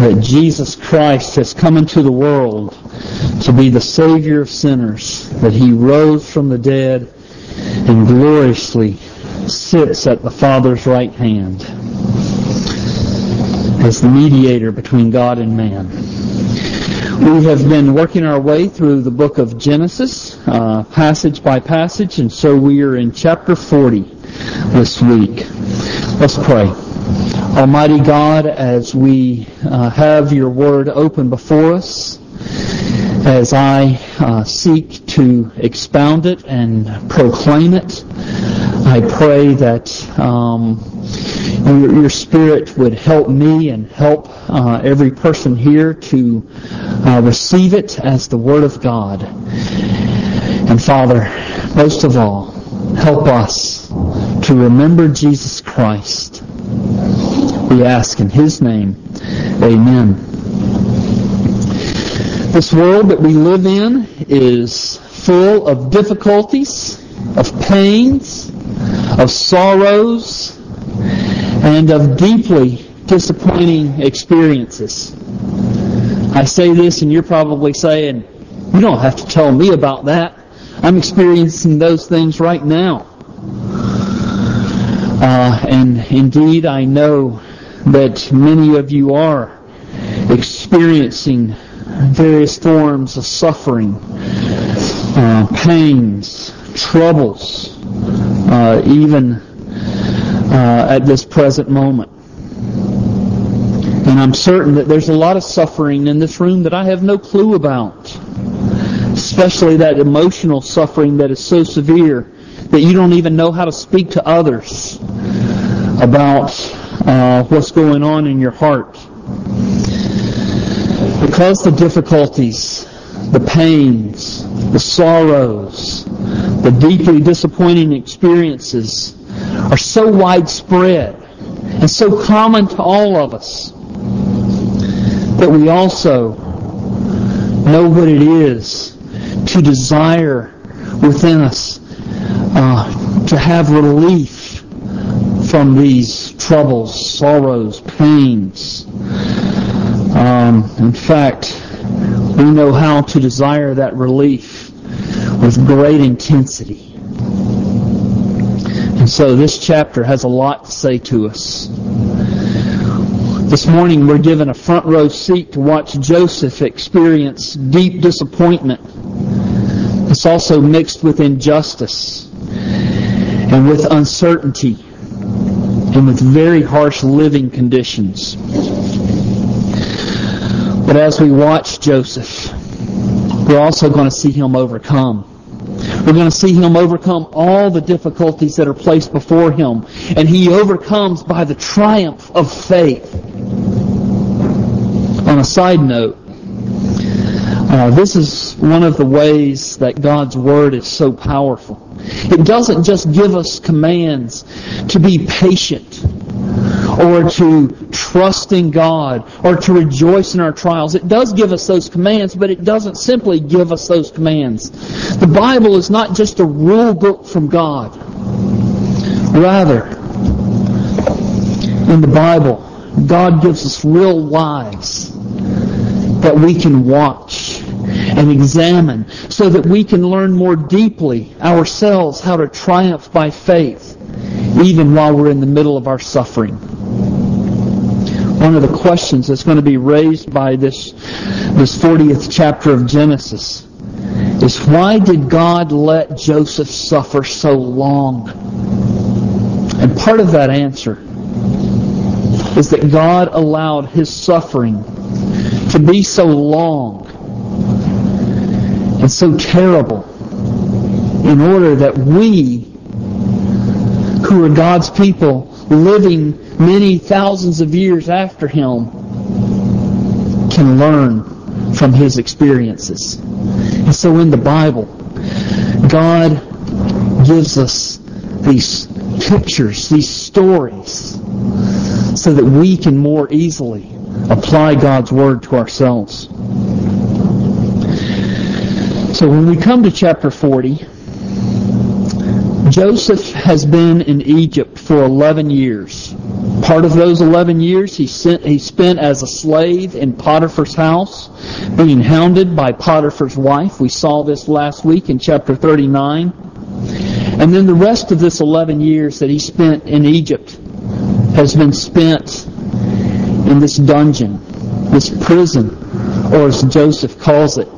that Jesus Christ has come into the world to be the Savior of sinners, that He rose from the dead and gloriously sits at the Father's right hand as the mediator between God and man. We have been working our way through the book of Genesis, uh, passage by passage, and so we are in chapter 40 this week. Let's pray. Almighty God, as we uh, have your word open before us, as I uh, seek to expound it and proclaim it, I pray that um, your, your, Spirit would help me and help uh, every person here to uh, receive it as the Word of God. And Father, most of all, help us to remember Jesus Christ. We ask in His name, Amen. This world that we live in is full of difficulties, of pains, of sorrows, and of deeply disappointing experiences. I say this and you're probably saying, you don't have to tell me about that. I'm experiencing those things right now. Uh, and indeed, I know that many of you are experiencing various forms of suffering, uh, pains, troubles, uh, even uh, at this present moment. And I'm certain that there's a lot of suffering in this room that I have no clue about. Especially that emotional suffering that is so severe that you don't even know how to speak to others about uh, what's going on in your heart. Because the difficulties, the pains, the sorrows, the deeply disappointing experiences are so widespread and so common to all of us that we also know what it is to desire within us uh, to have relief from these troubles, sorrows, pains. Um, in fact, we know how to desire that relief with great intensity. And so this chapter has a lot to say to us. This morning we're given a front row seat to watch Joseph experience deep disappointment. It's also mixed with injustice and with uncertainty and with very harsh living conditions. But as we watch Joseph, we're also going to see him overcome. We're going to see him overcome all the difficulties that are placed before him. And he overcomes by the triumph of faith. On a side note, uh, this is one of the ways that God's Word is so powerful. It doesn't just give us commands to be patient or to trust in God or to rejoice in our trials. It does give us those commands, but it doesn't simply give us those commands. The Bible is not just a rule book from God. Rather, in the Bible, God gives us real lives that we can watch and examine so that we can learn more deeply ourselves how to triumph by faith even while we're in the middle of our suffering one of the questions that's going to be raised by this, this 40th chapter of Genesis is why did God let Joseph suffer so long? And part of that answer is that God allowed his suffering to be so long and so terrible in order that we, who are God's people, living many thousands of years after him can learn from his experiences. And so in the Bible, God gives us these pictures, these stories, so that we can more easily apply God's Word to ourselves. So when we come to chapter 40, Joseph has been in Egypt for 11 years. Part of those 11 years he, sent, he spent as a slave in Potiphar's house, being hounded by Potiphar's wife. We saw this last week in chapter 39. And then the rest of this 11 years that he spent in Egypt has been spent in this dungeon, this prison, or as Joseph calls it,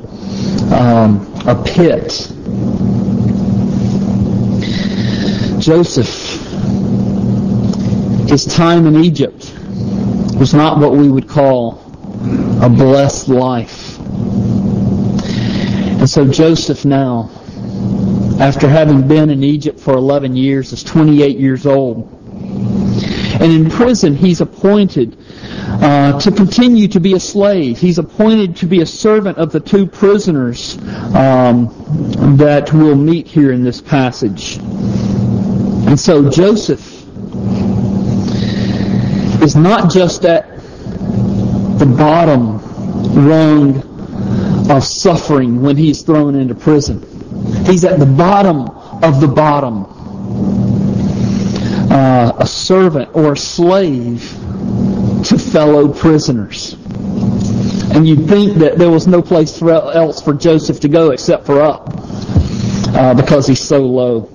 um, a pit. Joseph his time in Egypt was not what we would call a blessed life. And so Joseph now, after having been in Egypt for 11 years, is 28 years old. And in prison, he's appointed uh, to continue to be a slave. He's appointed to be a servant of the two prisoners um, that we'll meet here in this passage. And so Joseph is not just at the bottom rung of suffering when he's thrown into prison. He's at the bottom of the bottom. Uh, a servant or a slave to fellow prisoners. And you'd think that there was no place for else for Joseph to go except for up uh, because he's so low.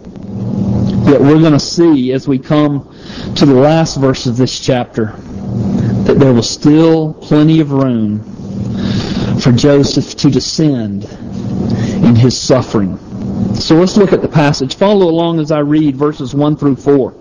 Yet we're going to see as we come to the last verse of this chapter that there was still plenty of room for Joseph to descend in his suffering. So let's look at the passage. Follow along as I read verses 1 through 4.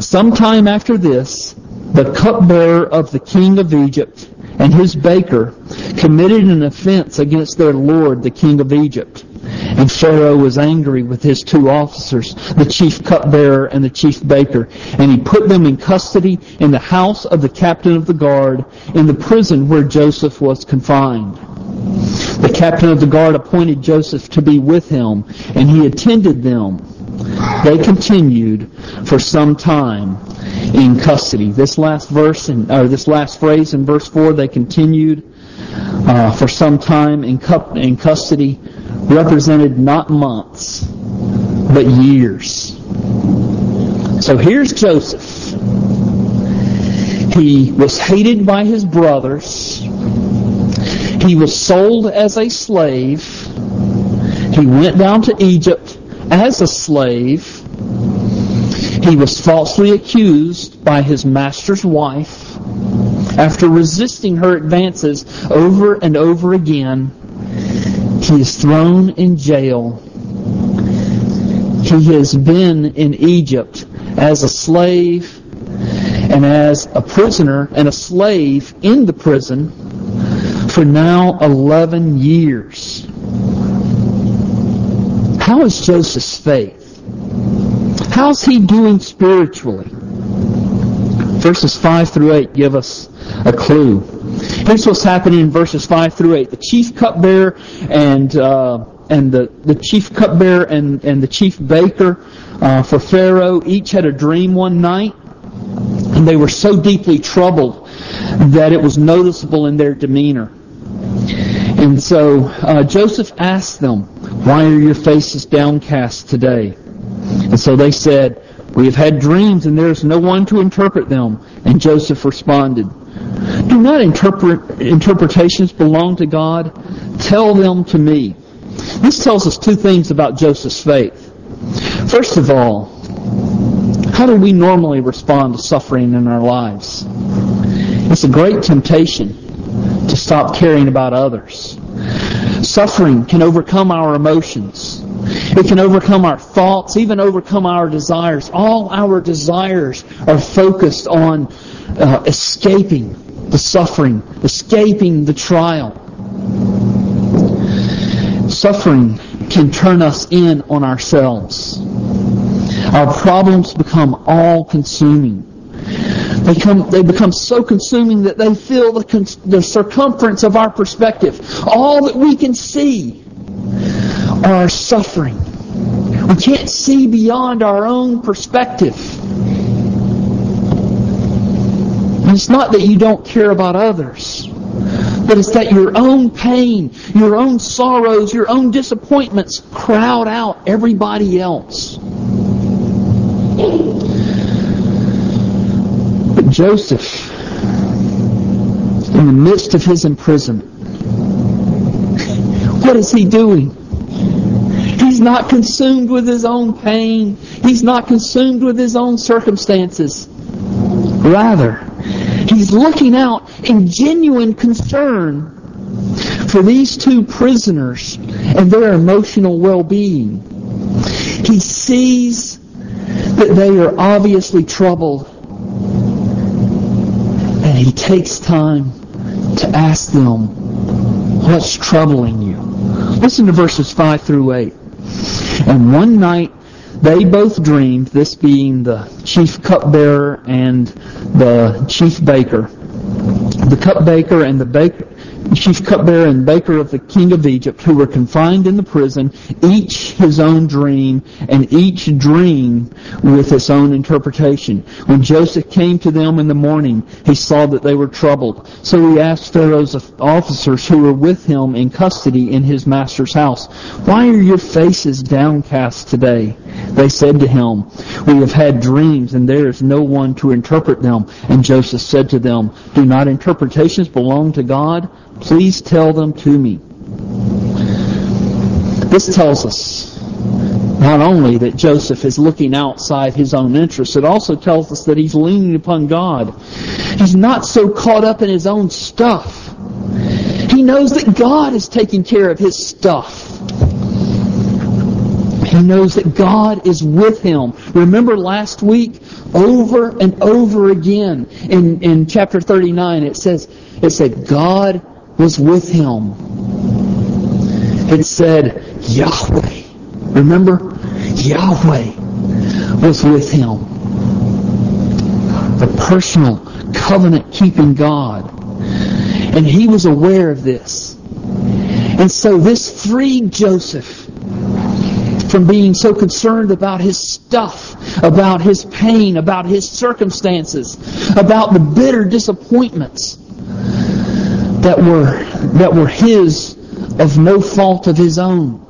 Sometime after this, the cupbearer of the king of Egypt and his baker committed an offense against their lord, the king of Egypt. And Pharaoh was angry with his two officers, the chief cupbearer and the chief baker, and he put them in custody in the house of the captain of the guard, in the prison where Joseph was confined. The captain of the guard appointed Joseph to be with him, and he attended them. They continued for some time in custody. This last verse, in, or this last phrase in verse four, they continued uh, for some time in, cu- in custody represented not months, but years. So here's Joseph. He was hated by his brothers. He was sold as a slave. He went down to Egypt as a slave. He was falsely accused by his master's wife. After resisting her advances over and over again, he is thrown in jail. He has been in Egypt as a slave and as a prisoner and a slave in the prison for now 11 years. How is Joseph's faith? How's he doing spiritually? Verses 5 through 8 give us a clue. Here's what's happening in verses 5 through 8. The chief cupbearer and, uh, and the, the chief cupbearer and, and the chief baker uh, for Pharaoh each had a dream one night, and they were so deeply troubled that it was noticeable in their demeanor. And so uh, Joseph asked them, Why are your faces downcast today? And so they said, We have had dreams, and there is no one to interpret them. And Joseph responded, do not interpret, interpretations belong to God? Tell them to me. This tells us two things about Joseph's faith. First of all, how do we normally respond to suffering in our lives? It's a great temptation to stop caring about others. Suffering can overcome our emotions. It can overcome our thoughts, even overcome our desires. All our desires are focused on uh, escaping the suffering, escaping the trial. Suffering can turn us in on ourselves. Our problems become all consuming. They, come, they become so consuming that they fill the, the circumference of our perspective. All that we can see are our suffering. We can't see beyond our own perspective. And it's not that you don't care about others, but it's that your own pain, your own sorrows, your own disappointments crowd out everybody else. Joseph, in the midst of his imprisonment, what is he doing? He's not consumed with his own pain. He's not consumed with his own circumstances. Rather, he's looking out in genuine concern for these two prisoners and their emotional well-being. He sees that they are obviously troubled he takes time to ask them, what's troubling you? Listen to verses 5 through 8. And one night they both dreamed, this being the chief cupbearer and the chief baker. The cupbearer and the baker, chief cupbearer and baker of the king of Egypt, who were confined in the prison, each his own dream, and each dream with its own interpretation. When Joseph came to them in the morning, he saw that they were troubled. So he asked Pharaoh's officers who were with him in custody in his master's house, Why are your faces downcast today? They said to him, We have had dreams, and there is no one to interpret them. And Joseph said to them, Do not interpretations belong to God? Please tell them to me. This tells us not only that Joseph is looking outside his own interests, it also tells us that he's leaning upon God. He's not so caught up in his own stuff. He knows that God is taking care of his stuff. He knows that God is with him. Remember last week, over and over again in, in chapter 39, it says, it said, God was with him. It said, Yahweh. Remember? Yahweh was with him. The personal, covenant-keeping God. And he was aware of this. And so this freed Joseph from being so concerned about his stuff, about his pain, about his circumstances, about the bitter disappointments that were that were his of no fault of his own.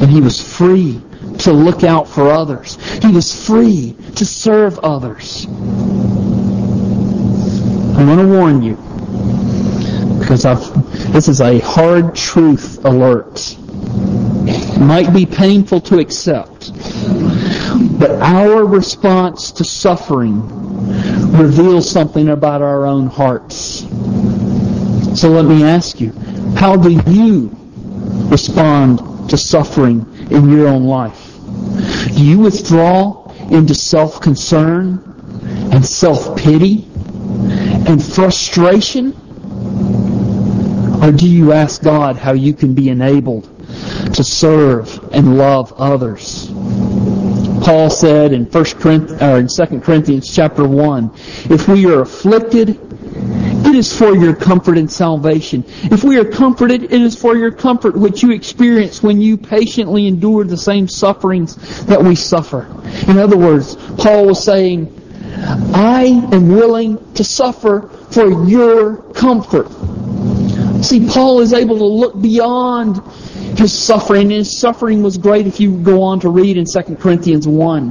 And he was free to look out for others. He was free to serve others. I want to warn you because I've, this is a hard truth alert. It might be painful to accept, but our response to suffering reveals something about our own hearts. So let me ask you, how do you respond to suffering in your own life? Do you withdraw into self-concern and self-pity and frustration? Or do you ask God how you can be enabled to serve and love others? Paul said in First Corinthians, or in 2 Corinthians chapter 1, if we are afflicted, it is for your comfort and salvation. If we are comforted, it is for your comfort which you experience when you patiently endure the same sufferings that we suffer. In other words, Paul was saying, I am willing to suffer for your comfort. See, Paul is able to look beyond his suffering. His suffering was great if you go on to read in 2 Corinthians 1.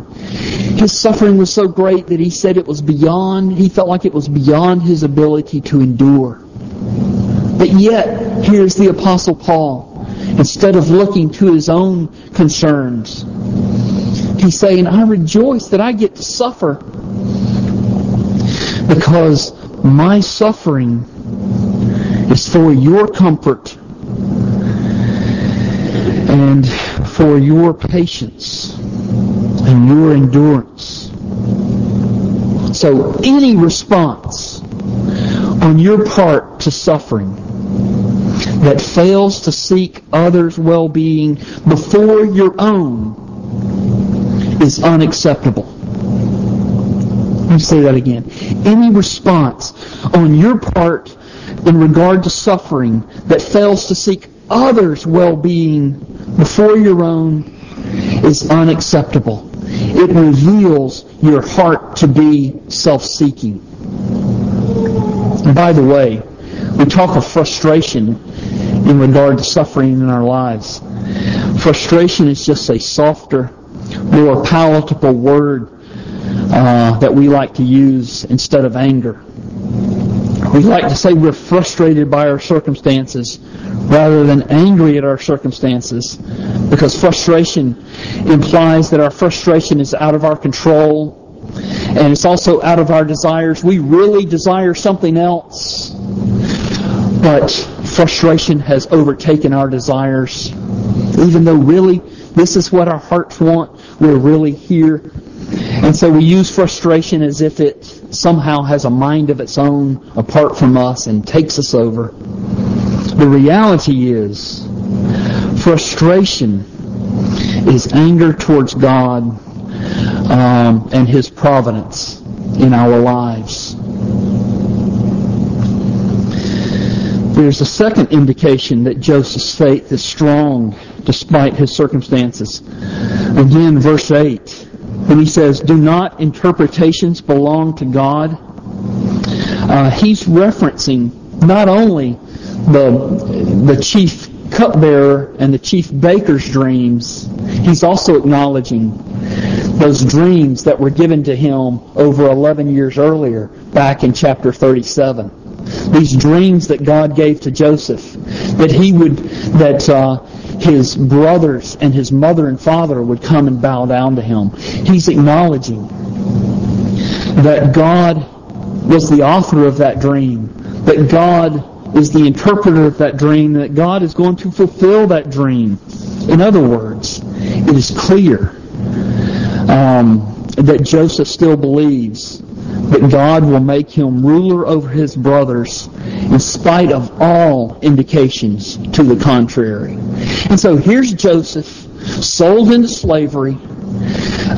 His suffering was so great that he said it was beyond, he felt like it was beyond his ability to endure. But yet, here's the Apostle Paul. Instead of looking to his own concerns, he's saying, I rejoice that I get to suffer because my suffering is for your comfort and for your patience and your endurance. So any response on your part to suffering that fails to seek others' well-being before your own is unacceptable. Let me say that again. Any response on your part in regard to suffering that fails to seek others' well-being before your own is unacceptable. It reveals your heart to be self-seeking. And by the way, we talk of frustration in regard to suffering in our lives. Frustration is just a softer, more palatable word uh, that we like to use instead of anger. We like to say we're frustrated by our circumstances rather than angry at our circumstances because frustration implies that our frustration is out of our control and it's also out of our desires. We really desire something else, but frustration has overtaken our desires. Even though really this is what our hearts want, we're really here. And so we use frustration as if it somehow has a mind of its own apart from us and takes us over. The reality is, frustration is anger towards God um, and His providence in our lives. There's a second indication that Joseph's faith is strong despite his circumstances. Again, verse 8, when he says, Do not interpretations belong to God? Uh, he's referencing not only the, the chief cupbearer and the chief baker's dreams, he's also acknowledging those dreams that were given to him over 11 years earlier, back in chapter 37. These dreams that God gave to Joseph, that he would, that uh, his brothers and his mother and father would come and bow down to him. He's acknowledging that God was the author of that dream, that God is the interpreter of that dream, that God is going to fulfill that dream. In other words, it is clear um, that Joseph still believes that God will make him ruler over his brothers in spite of all indications to the contrary. And so here's Joseph, sold into slavery,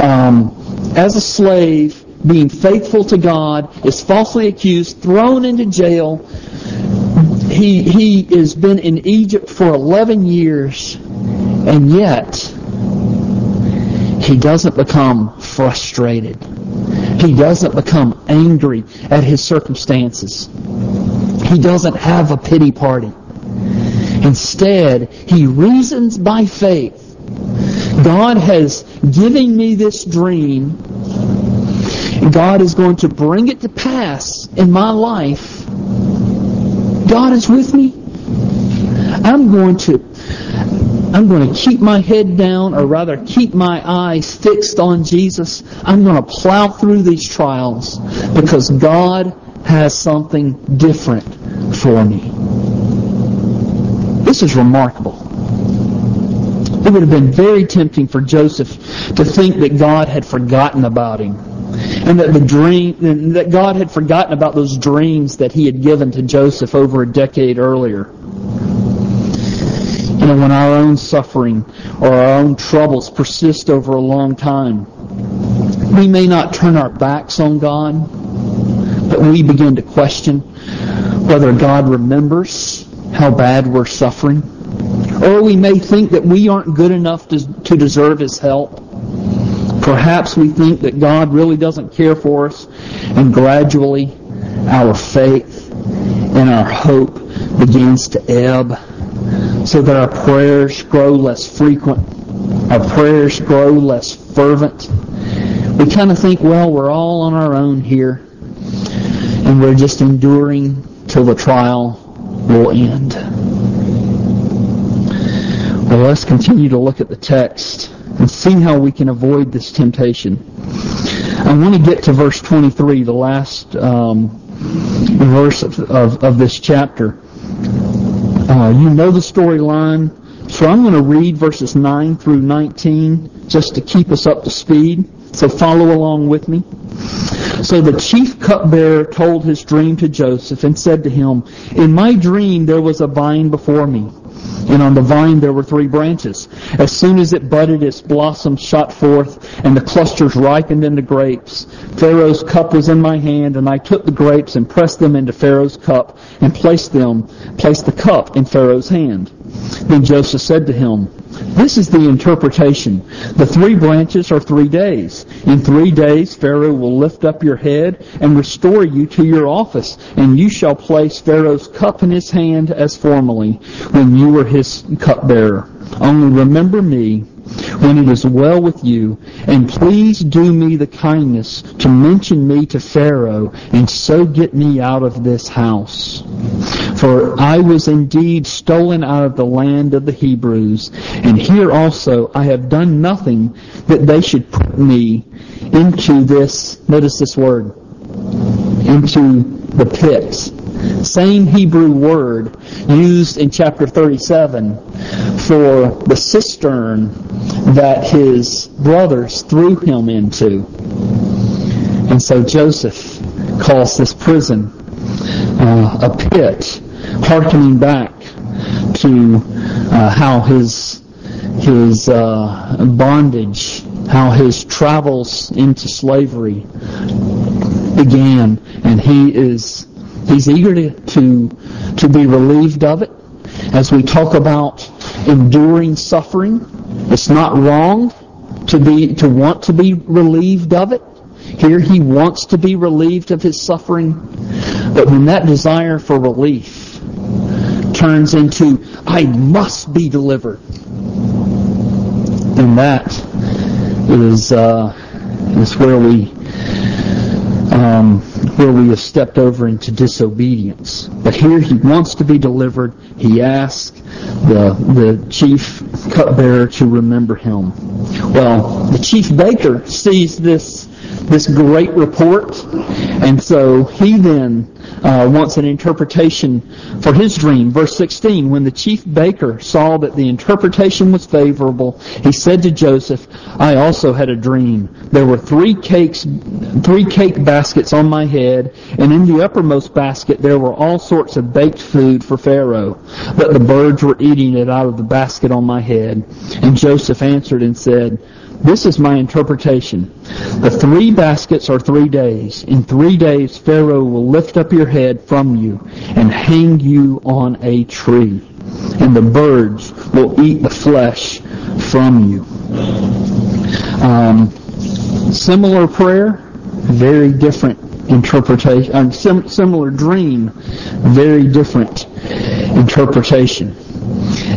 um, as a slave, being faithful to God, is falsely accused, thrown into jail. He, he has been in Egypt for 11 years, and yet he doesn't become frustrated. He doesn't become angry at his circumstances. He doesn't have a pity party. Instead, he reasons by faith. God has given me this dream. God is going to bring it to pass in my life. God is with me. I'm going to I'm going to keep my head down, or rather keep my eyes fixed on Jesus. I'm going to plow through these trials because God has something different for me. This is remarkable. It would have been very tempting for Joseph to think that God had forgotten about him. And that the dream, that God had forgotten about those dreams that he had given to Joseph over a decade earlier. When our own suffering or our own troubles persist over a long time, we may not turn our backs on God, but we begin to question whether God remembers how bad we're suffering. Or we may think that we aren't good enough to, to deserve His help. Perhaps we think that God really doesn't care for us, and gradually our faith and our hope begins to ebb so that our prayers grow less frequent, our prayers grow less fervent. We kind of think, well, we're all on our own here, and we're just enduring till the trial will end. Well, let's continue to look at the text and see how we can avoid this temptation. I want to get to verse 23, the last um, verse of, of, of, this chapter. Uh, you know the storyline, so I'm going to read verses 9 through 19 just to keep us up to speed. So follow along with me. So the chief cupbearer told his dream to Joseph and said to him, In my dream there was a vine before me, and on the vine there were three branches. As soon as it budded, its blossoms shot forth, and the clusters ripened into grapes. Pharaoh's cup was in my hand, and I took the grapes and pressed them into Pharaoh's cup, and placed them, placed the cup in Pharaoh's hand. Then Joseph said to him, this is the interpretation. The three branches are three days. In three days, Pharaoh will lift up your head and restore you to your office, and you shall place Pharaoh's cup in his hand as formerly, when you were his cupbearer. Only remember me when it is well with you, and please do me the kindness to mention me to Pharaoh, and so get me out of this house. For I was indeed stolen out of the land of the Hebrews, and here also I have done nothing that they should put me into this, notice this word, into the pit same Hebrew word used in chapter 37 for the cistern that his brothers threw him into. And so Joseph calls this prison uh, a pit, harkening back to uh, how his his uh, bondage, how his travels into slavery began, and he is He's eager to, to, to be relieved of it. As we talk about enduring suffering, it's not wrong to be to want to be relieved of it. Here he wants to be relieved of his suffering. But when that desire for relief turns into, I must be delivered, And that is, uh, is where we um, where we have stepped over into disobedience. But here he wants to be delivered. He asks the, the chief cupbearer to remember him. Well, the chief baker sees this this great report. And so he then uh, wants an interpretation for his dream. Verse 16, when the chief baker saw that the interpretation was favorable, he said to Joseph, I also had a dream. There were three cakes, three cake baskets on my head, and in the uppermost basket there were all sorts of baked food for Pharaoh. But the birds were eating it out of the basket on my head. And Joseph answered and said, this is my interpretation. The three baskets are three days. In three days, Pharaoh will lift up your head from you and hang you on a tree. And the birds will eat the flesh from you. Um, similar prayer, very different interpretation. Um, sim- similar dream, very different interpretation.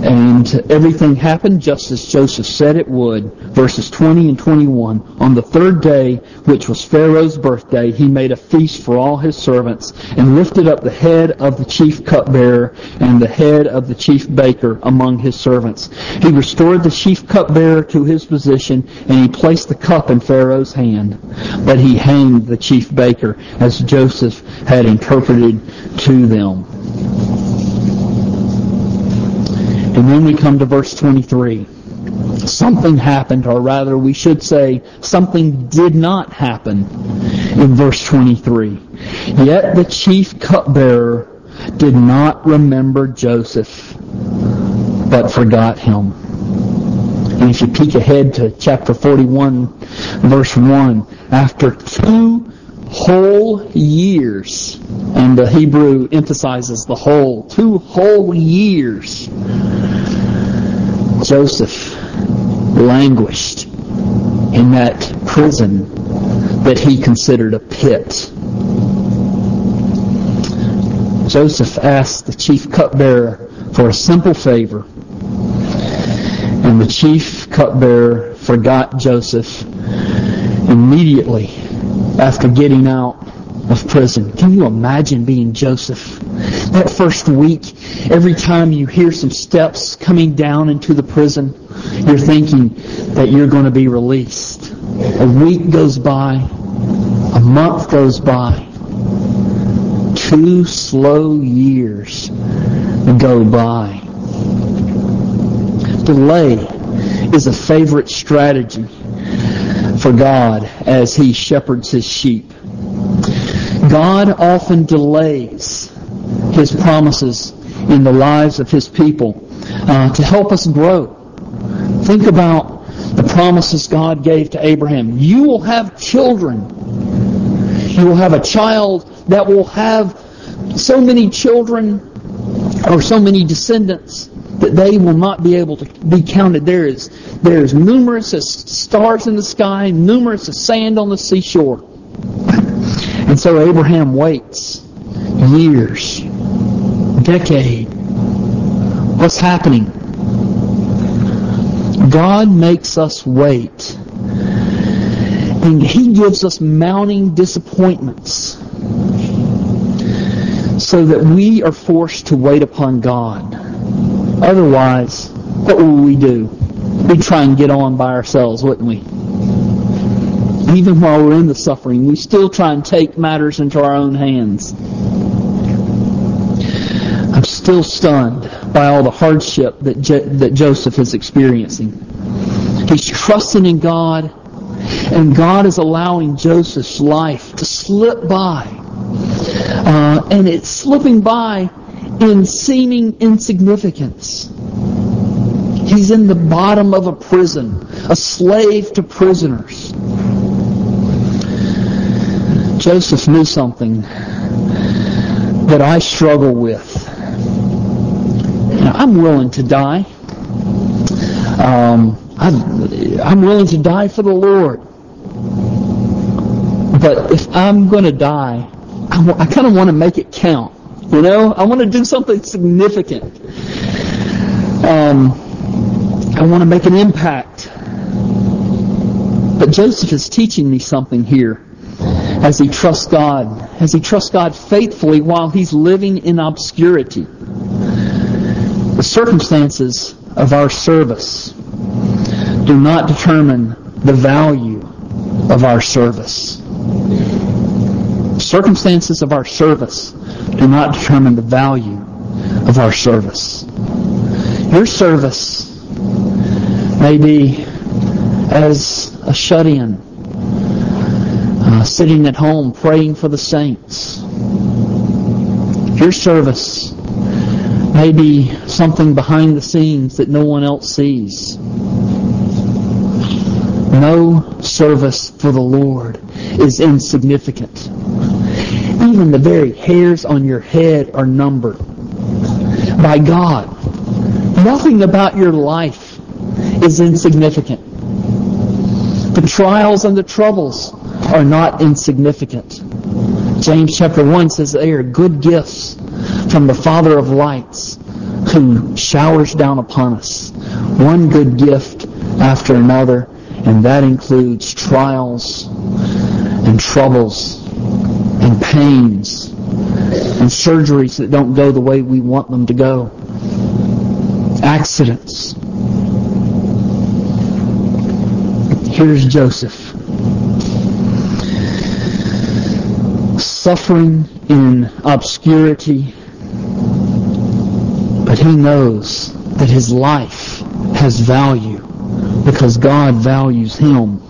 And everything happened just as Joseph said it would. Verses 20 and 21. On the third day, which was Pharaoh's birthday, he made a feast for all his servants and lifted up the head of the chief cupbearer and the head of the chief baker among his servants. He restored the chief cupbearer to his position and he placed the cup in Pharaoh's hand. But he hanged the chief baker as Joseph had interpreted to them. And then we come to verse 23. Something happened, or rather we should say something did not happen in verse 23. Yet the chief cupbearer did not remember Joseph, but forgot him. And if you peek ahead to chapter 41, verse 1, after two whole years, and the Hebrew emphasizes the whole, two whole years, Joseph languished in that prison that he considered a pit. Joseph asked the chief cupbearer for a simple favor, and the chief cupbearer forgot Joseph immediately after getting out of prison. Can you imagine being Joseph? That first week, every time you hear some steps coming down into the prison, you're thinking that you're going to be released. A week goes by, a month goes by, two slow years go by. Delay is a favorite strategy for God as He shepherds His sheep. God often delays His promises in the lives of His people uh, to help us grow. Think about the promises God gave to Abraham. You will have children. You will have a child that will have so many children or so many descendants that they will not be able to be counted. There is there is numerous as stars in the sky, numerous as sand on the seashore. And so Abraham waits years, decade. What's happening? God makes us wait. And He gives us mounting disappointments so that we are forced to wait upon God. Otherwise, what will we do? We'd try and get on by ourselves, wouldn't we? Even while we're in the suffering, we still try and take matters into our own hands. I'm still stunned by all the hardship that, that Joseph is experiencing. He's trusting in God, and God is allowing Joseph's life to slip by. Uh, and it's slipping by in seeming insignificance. He's in the bottom of a prison, a slave to prisoners. Joseph knew something that I struggle with. Know, I'm willing to die. Um, I'm, willing to die for the Lord. But if I'm going to die, I kind of want to make it count. You know, I want to do something significant. Um, I want to make an impact. But Joseph is teaching me something here as he trusts God, as he trusts God faithfully while he's living in obscurity. The circumstances of our service do not determine the value of our service. Circumstances of our service do not determine the value of our service. Your service may be as a shut-in, uh, sitting at home praying for the saints. Your service may be something behind the scenes that no one else sees. No service for the Lord is insignificant. Even the very hairs on your head are numbered by God. Nothing about your life is insignificant. The trials and the troubles are not insignificant. James chapter 1 says they are good gifts from the Father of lights who showers down upon us one good gift after another, and that includes trials and troubles and pains and surgeries that don't go the way we want them to go, accidents. Here's Joseph. Suffering in obscurity, but he knows that his life has value because God values him.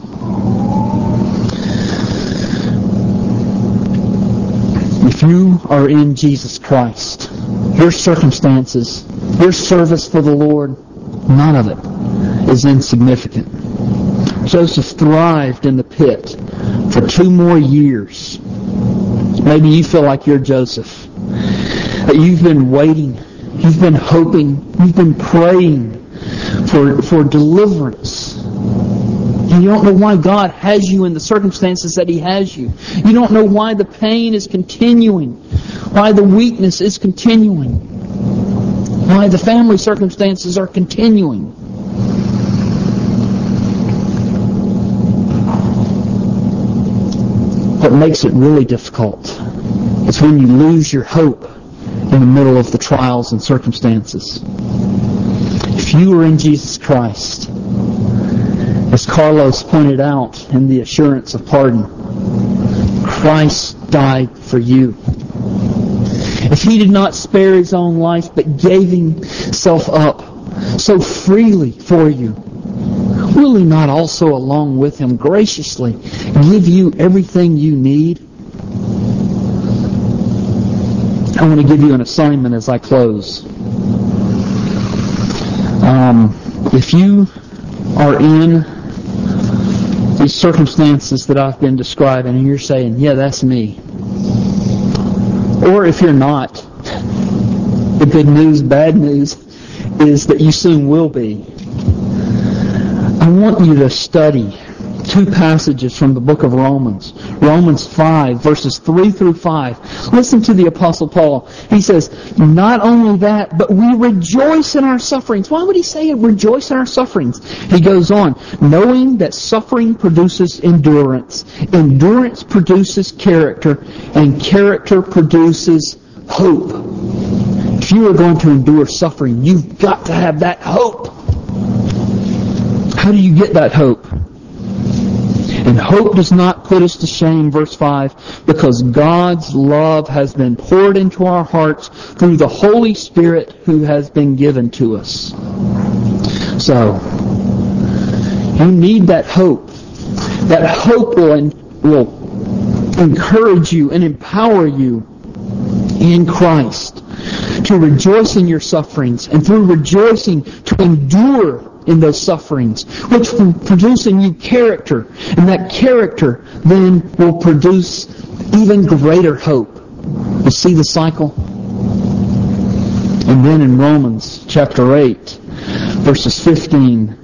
You are in Jesus Christ, your circumstances, your service for the Lord, none of it is insignificant. Joseph thrived in the pit for two more years. Maybe you feel like you're Joseph. That you've been waiting, you've been hoping, you've been praying for, for deliverance. And you don't know why God has you in the circumstances that He has you. You don't know why the pain is continuing, why the weakness is continuing, why the family circumstances are continuing. What makes it really difficult is when you lose your hope in the middle of the trials and circumstances. If you are in Jesus Christ, as Carlos pointed out in the assurance of pardon, Christ died for you. If he did not spare his own life, but gave himself up so freely for you, will he not also along with him graciously give you everything you need? I want to give you an assignment as I close. Um, if you are in these circumstances that I've been describing and you're saying, yeah, that's me. Or if you're not, the good news, bad news is that you soon will be. I want you to study two passages from the book of Romans. Romans 5, verses 3 through 5. Listen to the Apostle Paul. He says, Not only that, but we rejoice in our sufferings. Why would he say rejoice in our sufferings? He goes on, knowing that suffering produces endurance. Endurance produces character, and character produces hope. If you are going to endure suffering, you've got to have that hope. How do you get that hope? And hope does not put us to shame, verse 5, because God's love has been poured into our hearts through the Holy Spirit who has been given to us. So, you need that hope. That hope will, will encourage you and empower you in Christ to rejoice in your sufferings and through rejoicing to endure in those sufferings, which will produce in you character, and that character then will produce even greater hope. You see the cycle? And then in Romans chapter 8, verses 15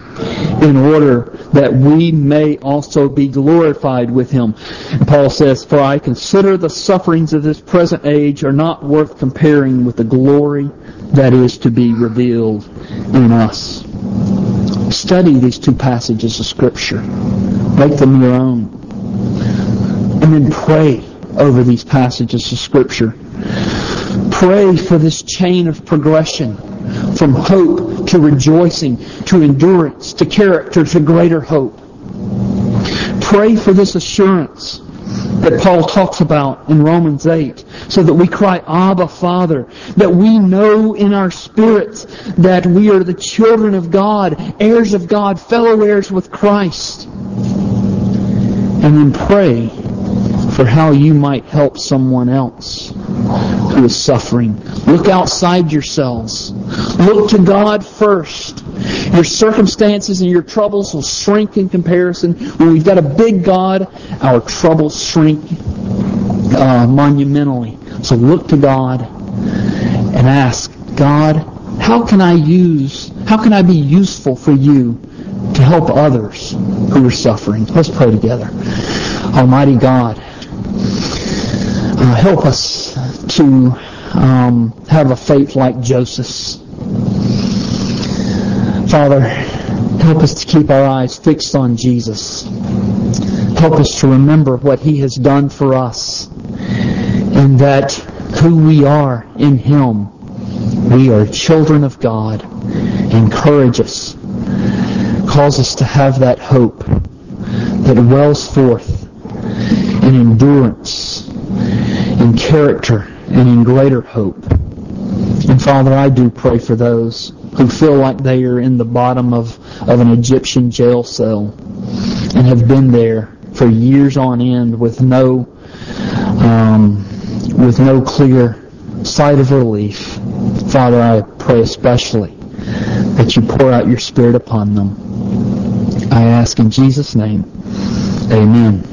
in order that we may also be glorified with him. And Paul says, For I consider the sufferings of this present age are not worth comparing with the glory that is to be revealed in us. Study these two passages of Scripture. Make them your own. And then pray over these passages of Scripture. Pray for this chain of progression from hope to rejoicing to endurance to character to greater hope. Pray for this assurance that Paul talks about in Romans 8 so that we cry, Abba, Father, that we know in our spirits that we are the children of God, heirs of God, fellow heirs with Christ. And then pray for how you might help someone else who is suffering. Look outside yourselves. Look to God first. Your circumstances and your troubles will shrink in comparison. When we've got a big God, our troubles shrink uh, monumentally. So look to God and ask, God, how can I use, how can I be useful for you to help others who are suffering? Let's pray together. Almighty God, uh, help us to um, have a faith like Joseph's. Father, help us to keep our eyes fixed on Jesus. Help us to remember what He has done for us and that who we are in Him. We are children of God. Encourage us. Cause us to have that hope that wells forth in endurance, in character, and in greater hope. And Father, I do pray for those who feel like they are in the bottom of, of an Egyptian jail cell and have been there for years on end with no um, with no clear sight of relief. Father, I pray especially that you pour out your Spirit upon them. I ask in Jesus' name, amen.